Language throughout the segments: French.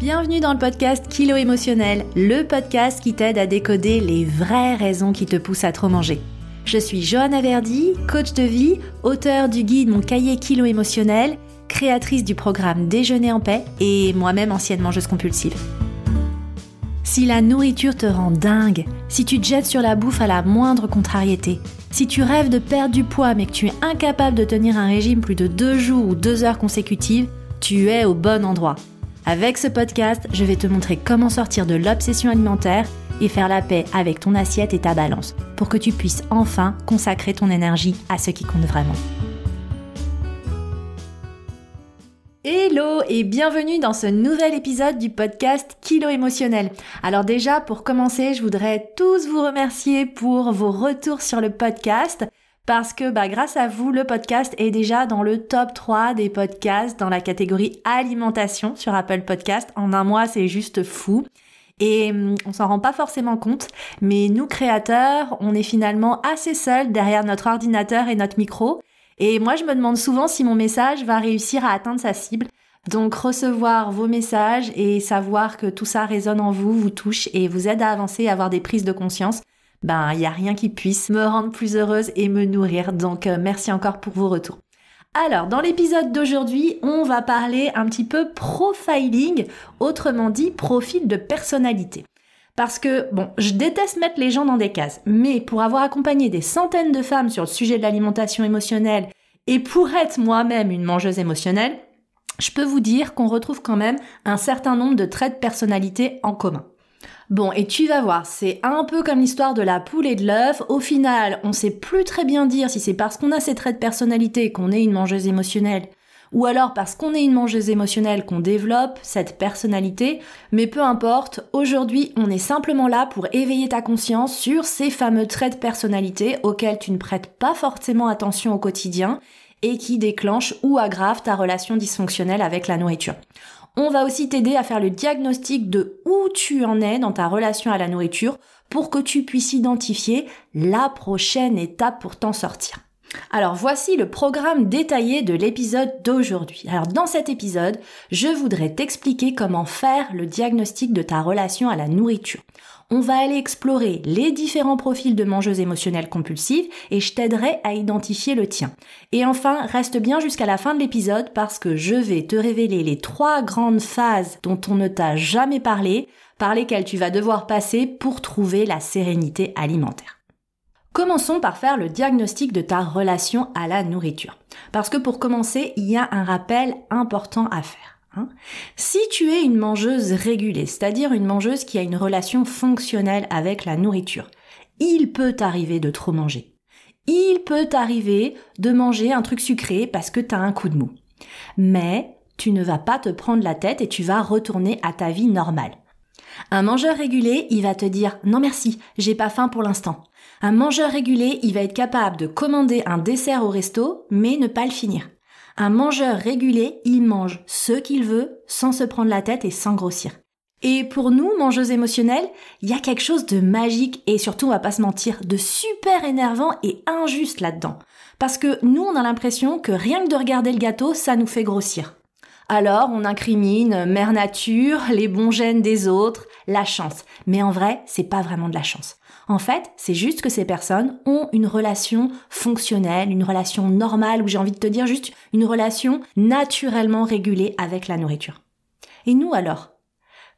Bienvenue dans le podcast Kilo Émotionnel, le podcast qui t'aide à décoder les vraies raisons qui te poussent à trop manger. Je suis Johanna Verdi, coach de vie, auteur du guide Mon cahier Kilo Émotionnel, créatrice du programme Déjeuner en paix et moi-même ancienne mangeuse compulsive. Si la nourriture te rend dingue, si tu te jettes sur la bouffe à la moindre contrariété, si tu rêves de perdre du poids mais que tu es incapable de tenir un régime plus de deux jours ou deux heures consécutives, tu es au bon endroit. Avec ce podcast, je vais te montrer comment sortir de l'obsession alimentaire et faire la paix avec ton assiette et ta balance pour que tu puisses enfin consacrer ton énergie à ce qui compte vraiment. Hello et bienvenue dans ce nouvel épisode du podcast Kilo émotionnel. Alors déjà, pour commencer, je voudrais tous vous remercier pour vos retours sur le podcast parce que bah, grâce à vous, le podcast est déjà dans le top 3 des podcasts dans la catégorie alimentation sur Apple Podcast. En un mois, c'est juste fou. Et hum, on s'en rend pas forcément compte, mais nous créateurs, on est finalement assez seuls derrière notre ordinateur et notre micro. Et moi, je me demande souvent si mon message va réussir à atteindre sa cible. Donc recevoir vos messages et savoir que tout ça résonne en vous, vous touche et vous aide à avancer, à avoir des prises de conscience, ben il n'y a rien qui puisse me rendre plus heureuse et me nourrir. Donc euh, merci encore pour vos retours. Alors, dans l'épisode d'aujourd'hui, on va parler un petit peu profiling, autrement dit profil de personnalité. Parce que, bon, je déteste mettre les gens dans des cases, mais pour avoir accompagné des centaines de femmes sur le sujet de l'alimentation émotionnelle et pour être moi-même une mangeuse émotionnelle, je peux vous dire qu'on retrouve quand même un certain nombre de traits de personnalité en commun. Bon, et tu vas voir, c'est un peu comme l'histoire de la poule et de l'œuf. Au final, on sait plus très bien dire si c'est parce qu'on a ces traits de personnalité qu'on est une mangeuse émotionnelle ou alors parce qu'on est une mangeuse émotionnelle qu'on développe cette personnalité, mais peu importe, aujourd'hui on est simplement là pour éveiller ta conscience sur ces fameux traits de personnalité auxquels tu ne prêtes pas forcément attention au quotidien et qui déclenchent ou aggravent ta relation dysfonctionnelle avec la nourriture. On va aussi t'aider à faire le diagnostic de où tu en es dans ta relation à la nourriture pour que tu puisses identifier la prochaine étape pour t'en sortir. Alors voici le programme détaillé de l'épisode d'aujourd'hui. Alors dans cet épisode, je voudrais t'expliquer comment faire le diagnostic de ta relation à la nourriture. On va aller explorer les différents profils de mangeuses émotionnelles compulsives et je t'aiderai à identifier le tien. Et enfin, reste bien jusqu'à la fin de l'épisode parce que je vais te révéler les trois grandes phases dont on ne t'a jamais parlé, par lesquelles tu vas devoir passer pour trouver la sérénité alimentaire. Commençons par faire le diagnostic de ta relation à la nourriture. Parce que pour commencer, il y a un rappel important à faire. Hein. Si tu es une mangeuse régulée, c'est-à-dire une mangeuse qui a une relation fonctionnelle avec la nourriture, il peut t'arriver de trop manger. Il peut t'arriver de manger un truc sucré parce que tu as un coup de mou. Mais tu ne vas pas te prendre la tête et tu vas retourner à ta vie normale. Un mangeur régulé, il va te dire non merci, j'ai pas faim pour l'instant. Un mangeur régulé, il va être capable de commander un dessert au resto, mais ne pas le finir. Un mangeur régulé, il mange ce qu'il veut, sans se prendre la tête et sans grossir. Et pour nous, mangeuses émotionnelles, il y a quelque chose de magique et surtout, on va pas se mentir, de super énervant et injuste là-dedans. Parce que nous, on a l'impression que rien que de regarder le gâteau, ça nous fait grossir. Alors, on incrimine Mère Nature, les bons gènes des autres, la chance. Mais en vrai, c'est pas vraiment de la chance. En fait, c'est juste que ces personnes ont une relation fonctionnelle, une relation normale, ou j'ai envie de te dire juste une relation naturellement régulée avec la nourriture. Et nous alors?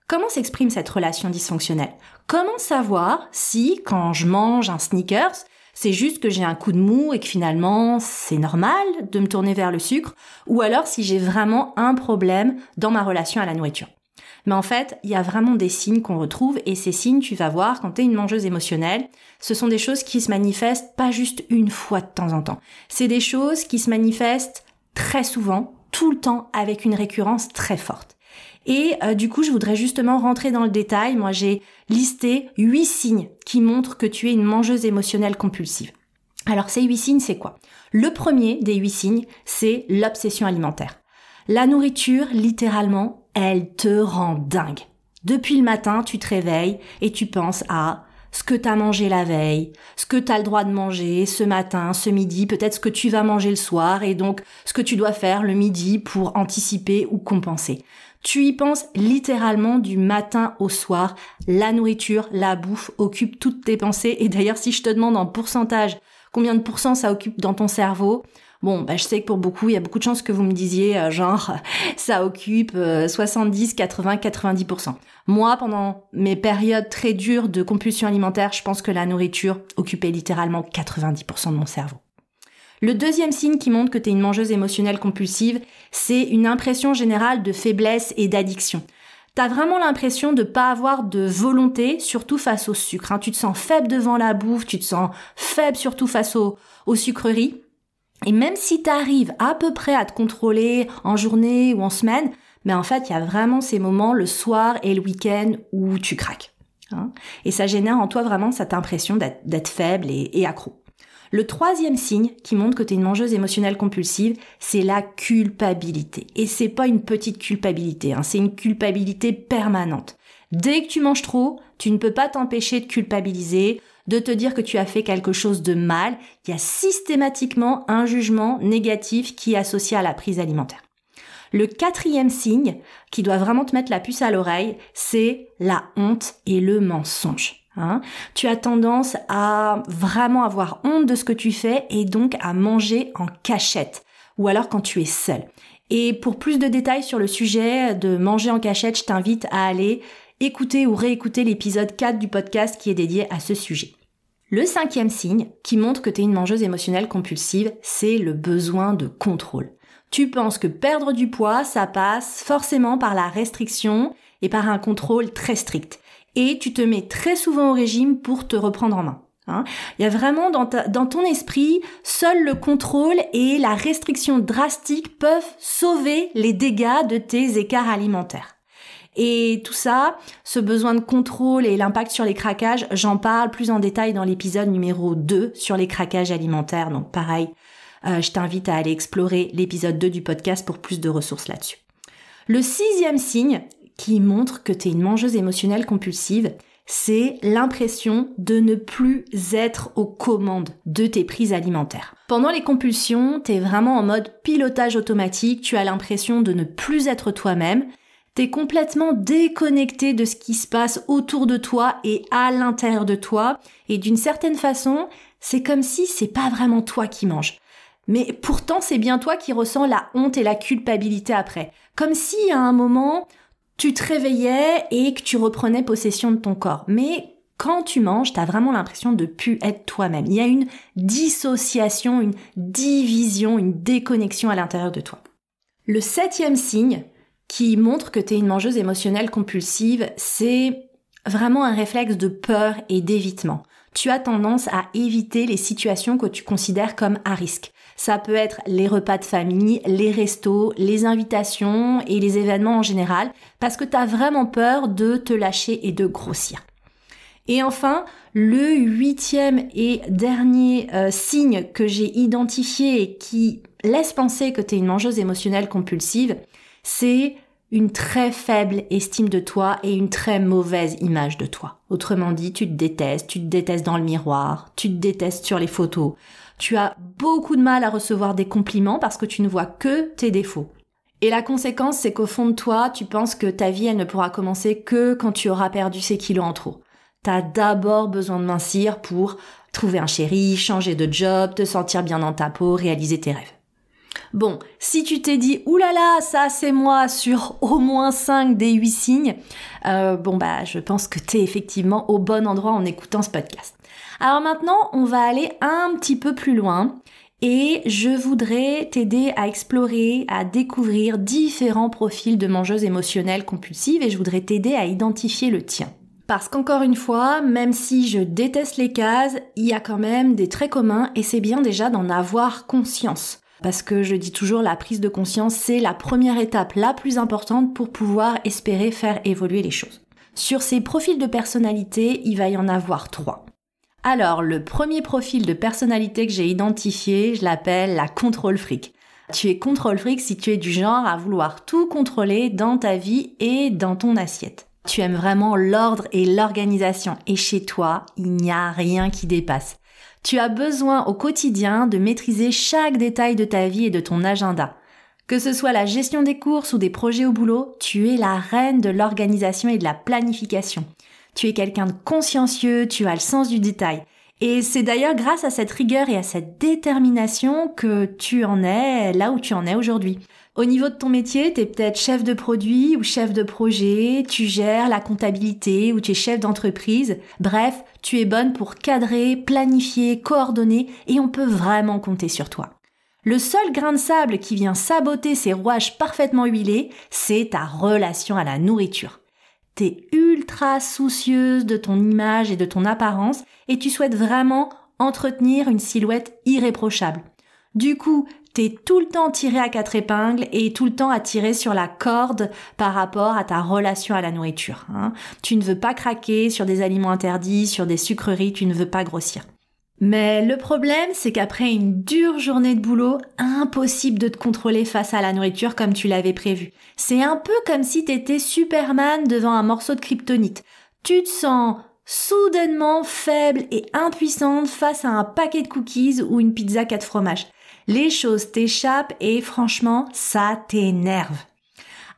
Comment s'exprime cette relation dysfonctionnelle? Comment savoir si, quand je mange un sneakers, c'est juste que j'ai un coup de mou et que finalement c'est normal de me tourner vers le sucre, ou alors si j'ai vraiment un problème dans ma relation à la nourriture. Mais en fait, il y a vraiment des signes qu'on retrouve et ces signes, tu vas voir, quand tu es une mangeuse émotionnelle, ce sont des choses qui se manifestent pas juste une fois de temps en temps. C'est des choses qui se manifestent très souvent, tout le temps, avec une récurrence très forte. Et euh, du coup, je voudrais justement rentrer dans le détail. Moi, j'ai listé huit signes qui montrent que tu es une mangeuse émotionnelle compulsive. Alors, ces huit signes, c'est quoi? Le premier des huit signes, c'est l'obsession alimentaire. La nourriture, littéralement, elle te rend dingue. Depuis le matin, tu te réveilles et tu penses à ce que tu as mangé la veille, ce que tu as le droit de manger ce matin, ce midi, peut-être ce que tu vas manger le soir et donc ce que tu dois faire le midi pour anticiper ou compenser. Tu y penses littéralement du matin au soir. La nourriture, la bouffe occupe toutes tes pensées. Et d'ailleurs, si je te demande en pourcentage combien de pourcents ça occupe dans ton cerveau, Bon, bah, je sais que pour beaucoup, il y a beaucoup de chances que vous me disiez, euh, genre, ça occupe 70, 80, 90%. Moi, pendant mes périodes très dures de compulsion alimentaire, je pense que la nourriture occupait littéralement 90% de mon cerveau. Le deuxième signe qui montre que tu es une mangeuse émotionnelle compulsive, c'est une impression générale de faiblesse et d'addiction. T'as vraiment l'impression de pas avoir de volonté, surtout face au sucre. Hein. Tu te sens faible devant la bouffe, tu te sens faible surtout face aux sucreries. Et même si tu arrives à peu près à te contrôler en journée ou en semaine, mais en fait, il y a vraiment ces moments le soir et le week-end où tu craques. Hein. et ça génère en toi vraiment cette impression d'être faible et, accro. Le troisième signe qui montre que tu es une mangeuse émotionnelle compulsive, c'est la culpabilité. Et c'est pas une petite culpabilité, hein, c'est une culpabilité permanente. Dès que tu manges trop, tu ne peux pas t'empêcher de culpabiliser, de te dire que tu as fait quelque chose de mal. Il y a systématiquement un jugement négatif qui est associé à la prise alimentaire. Le quatrième signe qui doit vraiment te mettre la puce à l'oreille, c'est la honte et le mensonge. Hein. tu as tendance à vraiment avoir honte de ce que tu fais et donc à manger en cachette ou alors quand tu es seul. Et pour plus de détails sur le sujet de manger en cachette, je t'invite à aller écouter ou réécouter l'épisode 4 du podcast qui est dédié à ce sujet. Le cinquième signe qui montre que tu es une mangeuse émotionnelle compulsive, c'est le besoin de contrôle. Tu penses que perdre du poids, ça passe forcément par la restriction et par un contrôle très strict. Et tu te mets très souvent au régime pour te reprendre en main. Hein. Il y a vraiment dans, ton esprit, seul le contrôle et la restriction drastique peuvent sauver les dégâts de tes écarts alimentaires. Et tout ça, ce besoin de contrôle et l'impact sur les craquages, j'en parle plus en détail dans l'épisode numéro 2 sur les craquages alimentaires. Donc pareil, euh, je t'invite à aller explorer l'épisode 2 du podcast pour plus de ressources là-dessus. Le sixième signe qui montre que tu es une mangeuse émotionnelle compulsive, c'est l'impression de ne plus être aux commandes de tes prises alimentaires. Pendant les compulsions, tu es vraiment en mode pilotage automatique, tu as l'impression de ne plus être toi-même T'es complètement déconnecté de ce qui se passe autour de toi et à l'intérieur de toi. Et d'une certaine façon, c'est comme si c'est pas vraiment toi qui manges. Mais pourtant, c'est bien toi qui ressens la honte et la culpabilité après. Comme si à un moment, tu te réveillais et que tu reprenais possession de ton corps. Mais quand tu manges, t'as vraiment l'impression de plus être toi-même. Il y a une dissociation, une division, une déconnexion à l'intérieur de toi. Le septième signe, qui montre que tu es une mangeuse émotionnelle compulsive, c'est vraiment un réflexe de peur et d'évitement. Tu as tendance à éviter les situations que tu considères comme à risque. Ça peut être les repas de famille, les restos, les invitations et les événements en général, parce que tu as vraiment peur de te lâcher et de grossir. Et enfin, le huitième et dernier euh, signe que j'ai identifié et qui laisse penser que tu es une mangeuse émotionnelle compulsive, c'est une très faible estime de toi et une très mauvaise image de toi. Autrement dit, tu te détestes, tu te détestes dans le miroir, tu te détestes sur les photos. Tu as beaucoup de mal à recevoir des compliments parce que tu ne vois que tes défauts. Et la conséquence, c'est qu'au fond de toi, tu penses que ta vie, elle ne pourra commencer que quand tu auras perdu ces kilos en trop. T'as d'abord besoin de mincir pour trouver un chéri, changer de job, te sentir bien dans ta peau, réaliser tes rêves. Bon, si tu t'es dit oulala, ça c'est moi sur au moins 5 des 8 signes, euh, bon bah je pense que tu es effectivement au bon endroit en écoutant ce podcast. Alors maintenant, on va aller un petit peu plus loin et je voudrais t'aider à explorer, à découvrir différents profils de mangeuses émotionnelles compulsives et je voudrais t'aider à identifier le tien. Parce qu'encore une fois, même si je déteste les cases, il y a quand même des traits communs et c'est bien déjà d'en avoir conscience. Parce que je dis toujours, la prise de conscience, c'est la première étape la plus importante pour pouvoir espérer faire évoluer les choses. Sur ces profils de personnalité, il va y en avoir trois. Alors, le premier profil de personnalité que j'ai identifié, je l'appelle la contrôle fric. Tu es contrôle fric si tu es du genre à vouloir tout contrôler dans ta vie et dans ton assiette. Tu aimes vraiment l'ordre et l'organisation et chez toi, il n'y a rien qui dépasse. Tu as besoin au quotidien de maîtriser chaque détail de ta vie et de ton agenda. Que ce soit la gestion des courses ou des projets au boulot, tu es la reine de l'organisation et de la planification. Tu es quelqu'un de consciencieux, tu as le sens du détail. Et c'est d'ailleurs grâce à cette rigueur et à cette détermination que tu en es là où tu en es aujourd'hui. Au niveau de ton métier, tu es peut-être chef de produit ou chef de projet, tu gères la comptabilité ou tu es chef d'entreprise. Bref, tu es bonne pour cadrer, planifier, coordonner et on peut vraiment compter sur toi. Le seul grain de sable qui vient saboter ces rouages parfaitement huilés, c'est ta relation à la nourriture. T'es ultra soucieuse de ton image et de ton apparence et tu souhaites vraiment entretenir une silhouette irréprochable. Du coup, t'es tout le temps tiré à quatre épingles et tout le temps à tirer sur la corde par rapport à ta relation à la nourriture. Hein. Tu ne veux pas craquer sur des aliments interdits, sur des sucreries, tu ne veux pas grossir. Mais le problème, c'est qu'après une dure journée de boulot, impossible de te contrôler face à la nourriture comme tu l'avais prévu. C'est un peu comme si t'étais Superman devant un morceau de kryptonite. Tu te sens soudainement faible et impuissante face à un paquet de cookies ou une pizza quatre fromages les choses t'échappent et franchement, ça t'énerve.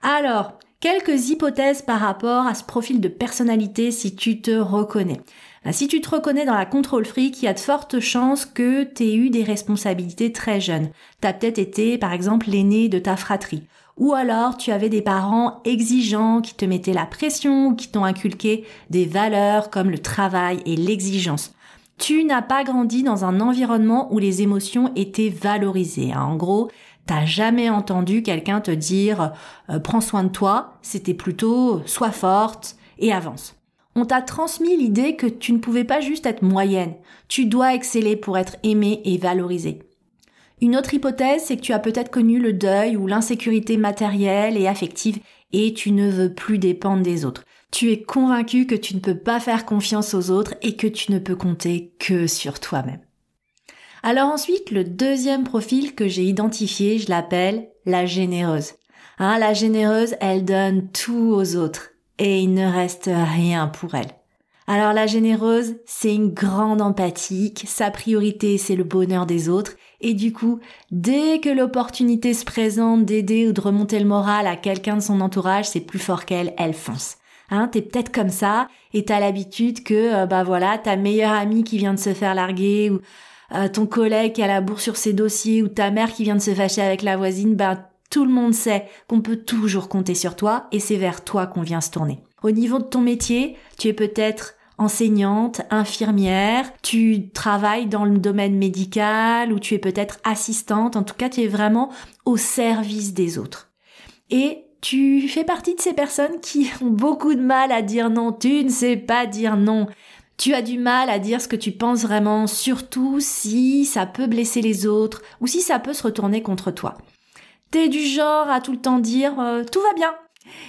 Alors, quelques hypothèses par rapport à ce profil de personnalité si tu te reconnais. Ben, si tu te reconnais dans la contrôle fric, il y a de fortes chances que tu aies eu des responsabilités très jeunes. Tu as peut-être été, par exemple, l'aîné de ta fratrie. Ou alors tu avais des parents exigeants qui te mettaient la pression qui t'ont inculqué des valeurs comme le travail et l'exigence tu n'as pas grandi dans un environnement où les émotions étaient valorisées. Hein. En gros, t'as jamais entendu quelqu'un te dire euh, prends soin de toi, c'était plutôt sois forte et avance. On t'a transmis l'idée que tu ne pouvais pas juste être moyenne, tu dois exceller pour être aimé et valorisé. Une autre hypothèse, c'est que tu as peut-être connu le deuil ou l'insécurité matérielle et affective et tu ne veux plus dépendre des autres. Tu es convaincu que tu ne peux pas faire confiance aux autres et que tu ne peux compter que sur toi-même. Alors ensuite, le deuxième profil que j'ai identifié, je l'appelle la généreuse. Hein, la généreuse, elle donne tout aux autres et il ne reste rien pour elle. Alors la généreuse, c'est une grande empathique, sa priorité c'est le bonheur des autres, et du coup, dès que l'opportunité se présente d'aider ou de remonter le moral à quelqu'un de son entourage, c'est plus fort qu'elle, elle fonce. Hein, t'es peut-être comme ça et t'as l'habitude que euh, bah voilà ta meilleure amie qui vient de se faire larguer ou euh, ton collègue qui a la bourre sur ses dossiers ou ta mère qui vient de se fâcher avec la voisine, ben tout le monde sait qu'on peut toujours compter sur toi et c'est vers toi qu'on vient se tourner. Au niveau de ton métier, tu es peut-être enseignante, infirmière, tu travailles dans le domaine médical ou tu es peut-être assistante, en tout cas tu es vraiment au service des autres. Et tu fais partie de ces personnes qui ont beaucoup de mal à dire non. Tu ne sais pas dire non. Tu as du mal à dire ce que tu penses vraiment, surtout si ça peut blesser les autres ou si ça peut se retourner contre toi. T'es du genre à tout le temps dire euh, tout va bien.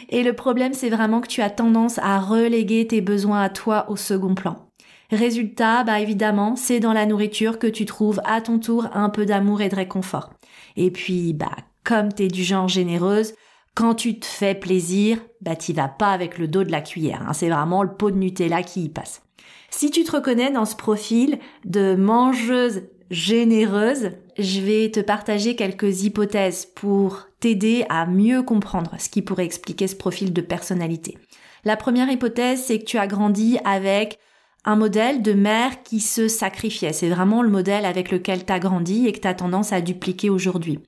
Et le problème, c'est vraiment que tu as tendance à reléguer tes besoins à toi au second plan. Résultat, bah évidemment, c'est dans la nourriture que tu trouves à ton tour un peu d'amour et de réconfort. Et puis, bah, comme t'es du genre généreuse, quand tu te fais plaisir, bah t'y vas pas avec le dos de la cuillère. Hein. C'est vraiment le pot de Nutella qui y passe. Si tu te reconnais dans ce profil de mangeuse généreuse, je vais te partager quelques hypothèses pour t'aider à mieux comprendre ce qui pourrait expliquer ce profil de personnalité. La première hypothèse, c'est que tu as grandi avec un modèle de mère qui se sacrifiait. C'est vraiment le modèle avec lequel tu as grandi et que tu as tendance à dupliquer aujourd'hui.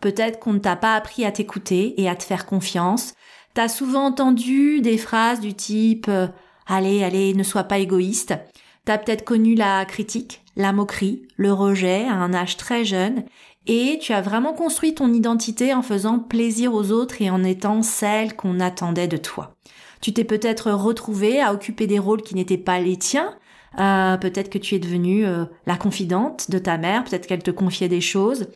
Peut-être qu'on ne t'a pas appris à t'écouter et à te faire confiance. T'as souvent entendu des phrases du type euh, Allez, allez, ne sois pas égoïste. T'as peut-être connu la critique, la moquerie, le rejet à un âge très jeune et tu as vraiment construit ton identité en faisant plaisir aux autres et en étant celle qu'on attendait de toi. Tu t'es peut-être retrouvé à occuper des rôles qui n'étaient pas les tiens. Euh, peut-être que tu es devenue euh, la confidente de ta mère, peut-être qu'elle te confiait des choses.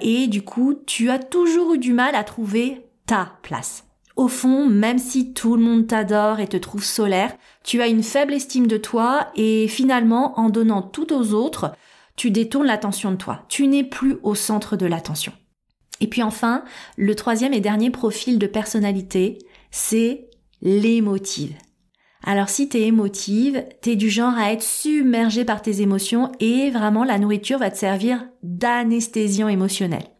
Et du coup, tu as toujours eu du mal à trouver ta place. Au fond, même si tout le monde t'adore et te trouve solaire, tu as une faible estime de toi et finalement, en donnant tout aux autres, tu détournes l'attention de toi. Tu n'es plus au centre de l'attention. Et puis enfin, le troisième et dernier profil de personnalité, c'est l'émotive. Alors si t'es émotive, t'es du genre à être submergé par tes émotions et vraiment la nourriture va te servir d'anesthésiant émotionnel.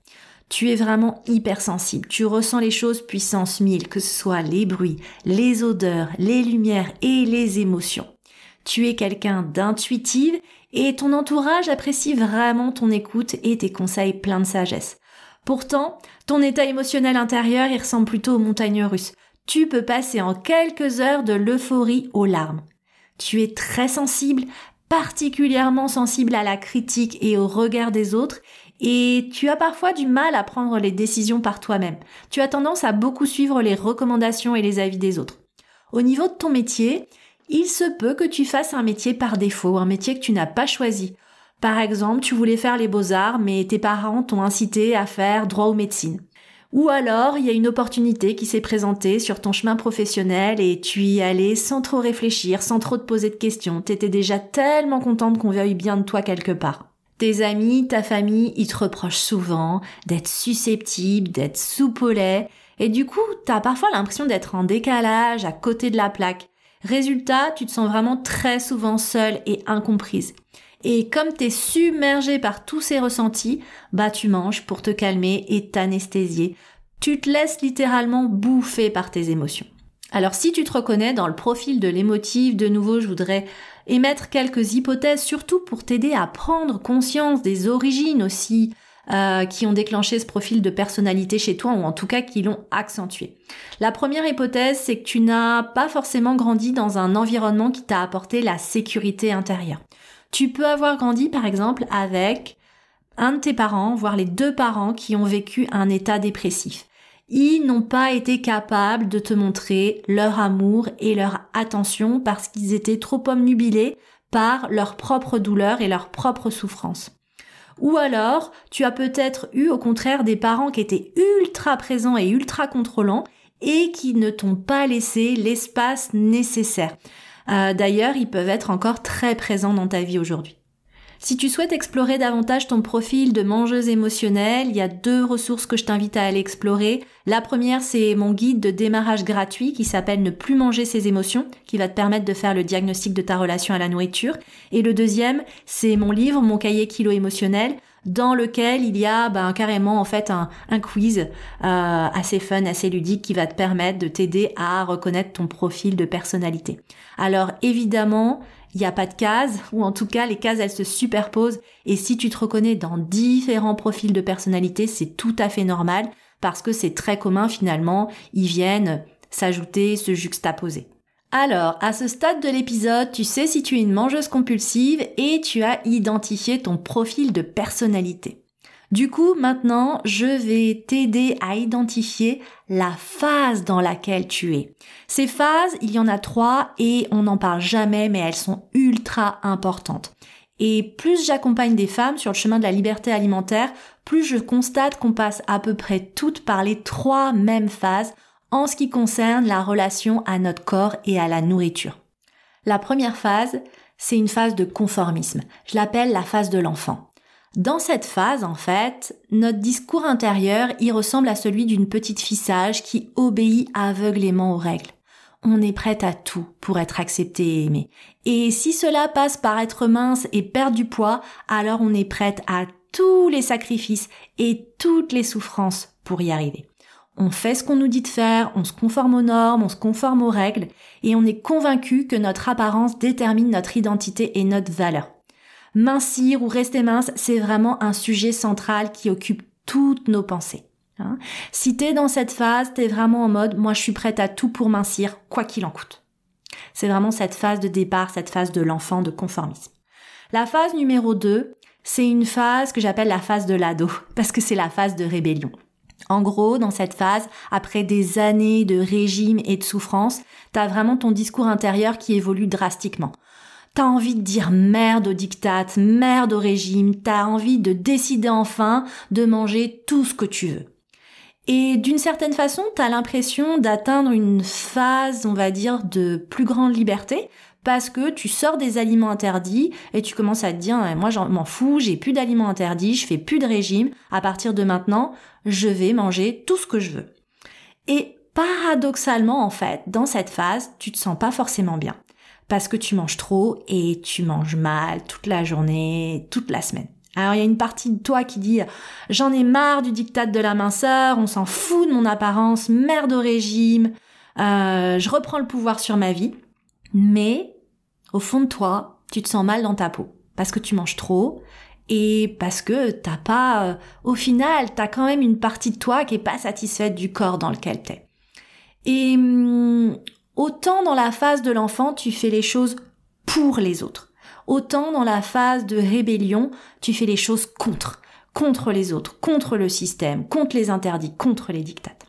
Tu es vraiment hypersensible, tu ressens les choses puissance 1000, que ce soit les bruits, les odeurs, les lumières et les émotions. Tu es quelqu'un d'intuitive et ton entourage apprécie vraiment ton écoute et tes conseils pleins de sagesse. Pourtant, ton état émotionnel intérieur, il ressemble plutôt aux montagnes russes tu peux passer en quelques heures de l'euphorie aux larmes. Tu es très sensible, particulièrement sensible à la critique et au regard des autres, et tu as parfois du mal à prendre les décisions par toi-même. Tu as tendance à beaucoup suivre les recommandations et les avis des autres. Au niveau de ton métier, il se peut que tu fasses un métier par défaut, un métier que tu n'as pas choisi. Par exemple, tu voulais faire les beaux-arts, mais tes parents t'ont incité à faire droit ou médecine. Ou alors, il y a une opportunité qui s'est présentée sur ton chemin professionnel et tu y allais sans trop réfléchir, sans trop te poser de questions. T'étais déjà tellement contente qu'on veuille bien de toi quelque part. Tes amis, ta famille, ils te reprochent souvent d'être susceptible, d'être soupolé, et du coup, t'as parfois l'impression d'être en décalage, à côté de la plaque. Résultat, tu te sens vraiment très souvent seule et incomprise. Et comme t'es submergé par tous ces ressentis, bah tu manges pour te calmer et t'anesthésier. Tu te laisses littéralement bouffer par tes émotions. Alors si tu te reconnais dans le profil de l'émotive, de nouveau je voudrais émettre quelques hypothèses, surtout pour t'aider à prendre conscience des origines aussi euh, qui ont déclenché ce profil de personnalité chez toi, ou en tout cas qui l'ont accentué. La première hypothèse, c'est que tu n'as pas forcément grandi dans un environnement qui t'a apporté la sécurité intérieure. Tu peux avoir grandi par exemple avec un de tes parents, voire les deux parents qui ont vécu un état dépressif. Ils n'ont pas été capables de te montrer leur amour et leur attention parce qu'ils étaient trop omnubilés par leur propre douleur et leur propre souffrance. Ou alors, tu as peut-être eu au contraire des parents qui étaient ultra présents et ultra contrôlants et qui ne t'ont pas laissé l'espace nécessaire. Euh, d'ailleurs, ils peuvent être encore très présents dans ta vie aujourd'hui. Si tu souhaites explorer davantage ton profil de mangeuse émotionnelle, il y a deux ressources que je t'invite à aller explorer. La première, c'est mon guide de démarrage gratuit qui s'appelle Ne plus manger ses émotions, qui va te permettre de faire le diagnostic de ta relation à la nourriture. Et le deuxième, c'est mon livre, mon cahier kilo émotionnel, dans lequel il y a ben, carrément en fait un, quiz euh, assez fun, assez ludique qui va te permettre de t'aider à reconnaître ton profil de personnalité. Alors évidemment, il n'y a pas de cases, ou en tout cas les cases elles se superposent, et si tu te reconnais dans différents profils de personnalité, c'est tout à fait normal, parce que c'est très commun finalement, ils viennent s'ajouter, se juxtaposer. Alors, à ce stade de l'épisode, tu sais si tu es une mangeuse compulsive et tu as identifié ton profil de personnalité. Du coup, maintenant, je vais t'aider à identifier la phase dans laquelle tu es. Ces phases, il y en a trois et on n'en parle jamais, mais elles sont ultra importantes. Et plus j'accompagne des femmes sur le chemin de la liberté alimentaire, plus je constate qu'on passe à peu près toutes par les trois mêmes phases en ce qui concerne la relation à notre corps et à la nourriture. La première phase, c'est une phase de conformisme. Je l'appelle la phase de l'enfant. Dans cette phase, en fait, notre discours intérieur y ressemble à celui d'une petite fille sage qui obéit aveuglément aux règles. On est prête à tout pour être accepté et aimé. Et si cela passe par être mince et perdre du poids, alors on est prête à tous les sacrifices et toutes les souffrances pour y arriver. On fait ce qu'on nous dit de faire, on se conforme aux normes, on se conforme aux règles, et on est convaincu que notre apparence détermine notre identité et notre valeur. Mincir ou rester mince, c'est vraiment un sujet central qui occupe toutes nos pensées. Hein. si t'es dans cette phase, t'es vraiment en mode, moi je suis prête à tout pour mincir, quoi qu'il en coûte. C'est vraiment cette phase de départ, cette phase de l'enfant de conformisme. La phase numéro 2, c'est une phase que j'appelle la phase de l'ado, parce que c'est la phase de rébellion. En gros, dans cette phase, après des années de régime et de souffrance, t'as vraiment ton discours intérieur qui évolue drastiquement. T'as envie de dire merde au diktat, merde au régime, t'as envie de décider enfin de manger tout ce que tu veux. Et d'une certaine façon, t'as l'impression d'atteindre une phase, on va dire, de plus grande liberté, parce que tu sors des aliments interdits et tu commences à te dire moi j'en m'en fous, j'ai plus d'aliments interdits, je fais plus de régime, à partir de maintenant, je vais manger tout ce que je veux. Et paradoxalement, en fait, dans cette phase, tu te sens pas forcément bien. Parce que tu manges trop et tu manges mal toute la journée, toute la semaine. Alors il y a une partie de toi qui dit j'en ai marre du diktat de la minceur, on s'en fout de mon apparence, merde au régime, euh, je reprends le pouvoir sur ma vie. Mais au fond de toi, tu te sens mal dans ta peau parce que tu manges trop et parce que t'as pas, euh, au final, t'as quand même une partie de toi qui est pas satisfaite du corps dans lequel t'es. Et hum, autant dans la phase de l'enfant, tu fais les choses pour les autres. Autant dans la phase de rébellion, tu fais les choses contre, contre les autres, contre le système, contre les interdits, contre les dictates.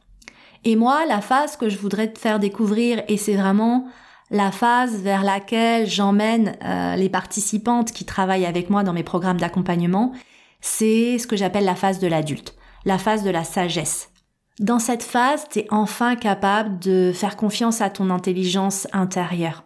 Et moi, la phase que je voudrais te faire découvrir, et c'est vraiment la phase vers laquelle j'emmène euh, les participantes qui travaillent avec moi dans mes programmes d'accompagnement, c'est ce que j'appelle la phase de l'adulte, la phase de la sagesse. Dans cette phase, tu es enfin capable de faire confiance à ton intelligence intérieure.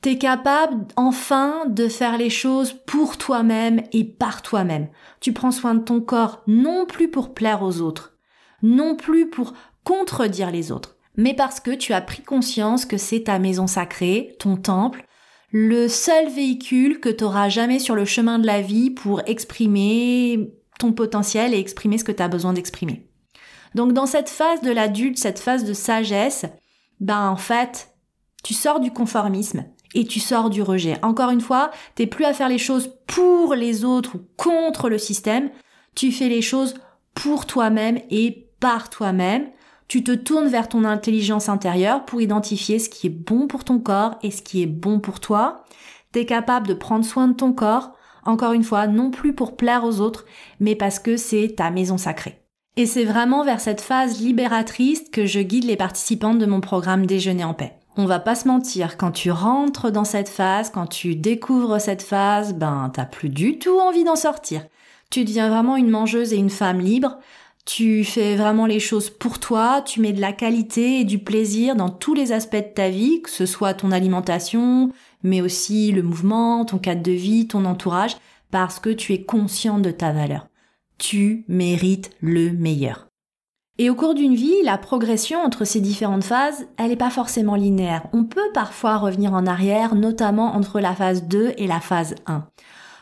T'es capable enfin de faire les choses pour toi-même et par toi-même. Tu prends soin de ton corps non plus pour plaire aux autres, non plus pour contredire les autres, mais parce que tu as pris conscience que c'est ta maison sacrée, ton temple, le seul véhicule que tu auras jamais sur le chemin de la vie pour exprimer ton potentiel et exprimer ce que tu as besoin d'exprimer. Donc dans cette phase de l'adulte, cette phase de sagesse, ben en fait, tu sors du conformisme et tu sors du rejet. Encore une fois, t'es plus à faire les choses pour les autres ou contre le système, tu fais les choses pour toi-même et par toi-même. Tu te tournes vers ton intelligence intérieure pour identifier ce qui est bon pour ton corps et ce qui est bon pour toi. T'es capable de prendre soin de ton corps, encore une fois, non plus pour plaire aux autres, mais parce que c'est ta maison sacrée. Et c'est vraiment vers cette phase libératrice que je guide les participantes de mon programme Déjeuner en paix on va pas se mentir, quand tu rentres dans cette phase, quand tu découvres cette phase, ben t'as plus du tout envie d'en sortir. Tu deviens vraiment une mangeuse et une femme libre. Tu fais vraiment les choses pour toi, tu mets de la qualité et du plaisir dans tous les aspects de ta vie, que ce soit ton alimentation, mais aussi le mouvement, ton cadre de vie, ton entourage, parce que tu es conscient de ta valeur. Tu mérites le meilleur. Et au cours d'une vie, la progression entre ces différentes phases, elle n'est pas forcément linéaire. On peut parfois revenir en arrière, notamment entre la phase 2 et la phase 1.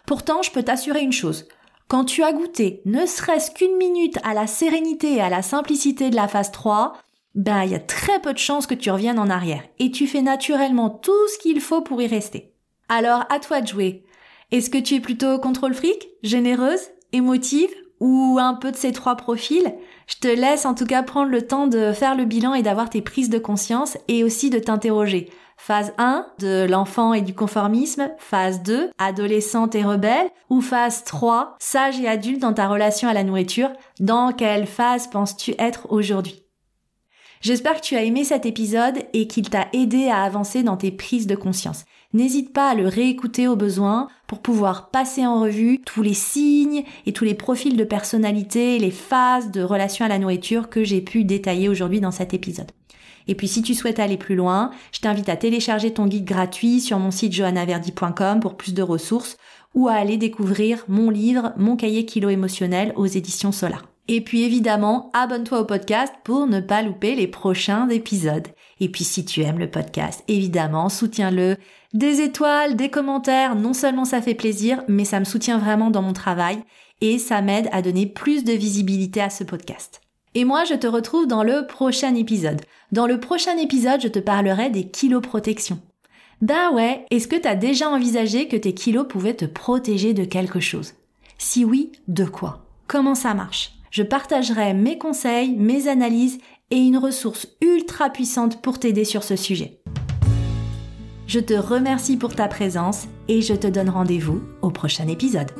Pourtant, je peux t'assurer une chose. Quand tu as goûté ne serait-ce qu'une minute à la sérénité et à la simplicité de la phase 3, ben, il y a très peu de chances que tu reviennes en arrière. Et tu fais naturellement tout ce qu'il faut pour y rester. Alors, à toi de jouer. Est-ce que tu es plutôt contrôle fric, généreuse, émotive ou un peu de ces trois profils, je te laisse en tout cas prendre le temps de faire le bilan et d'avoir tes prises de conscience et aussi de t'interroger. Phase 1, de l'enfant et du conformisme. Phase 2, adolescente et rebelle. Ou phase 3, sage et adulte dans ta relation à la nourriture. Dans quelle phase penses-tu être aujourd'hui? J'espère que tu as aimé cet épisode et qu'il t'a aidé à avancer dans tes prises de conscience. N'hésite pas à le réécouter au besoin pour pouvoir passer en revue tous les signes et tous les profils de personnalité, les phases de relation à la nourriture que j'ai pu détailler aujourd'hui dans cet épisode. Et puis si tu souhaites aller plus loin, je t'invite à télécharger ton guide gratuit sur mon site johannaverdi.com pour plus de ressources ou à aller découvrir mon livre Mon cahier kilo émotionnel aux éditions Solar. Et puis évidemment, abonne-toi au podcast pour ne pas louper les prochains épisodes. Et puis si tu aimes le podcast, évidemment, soutiens-le. Des étoiles, des commentaires, non seulement ça fait plaisir, mais ça me soutient vraiment dans mon travail et ça m'aide à donner plus de visibilité à ce podcast. Et moi, je te retrouve dans le prochain épisode. Dans le prochain épisode, je te parlerai des kilos protection. Bah ouais, est-ce que t'as déjà envisagé que tes kilos pouvaient te protéger de quelque chose? Si oui, de quoi? Comment ça marche? Je partagerai mes conseils, mes analyses et une ressource ultra puissante pour t'aider sur ce sujet. Je te remercie pour ta présence et je te donne rendez-vous au prochain épisode.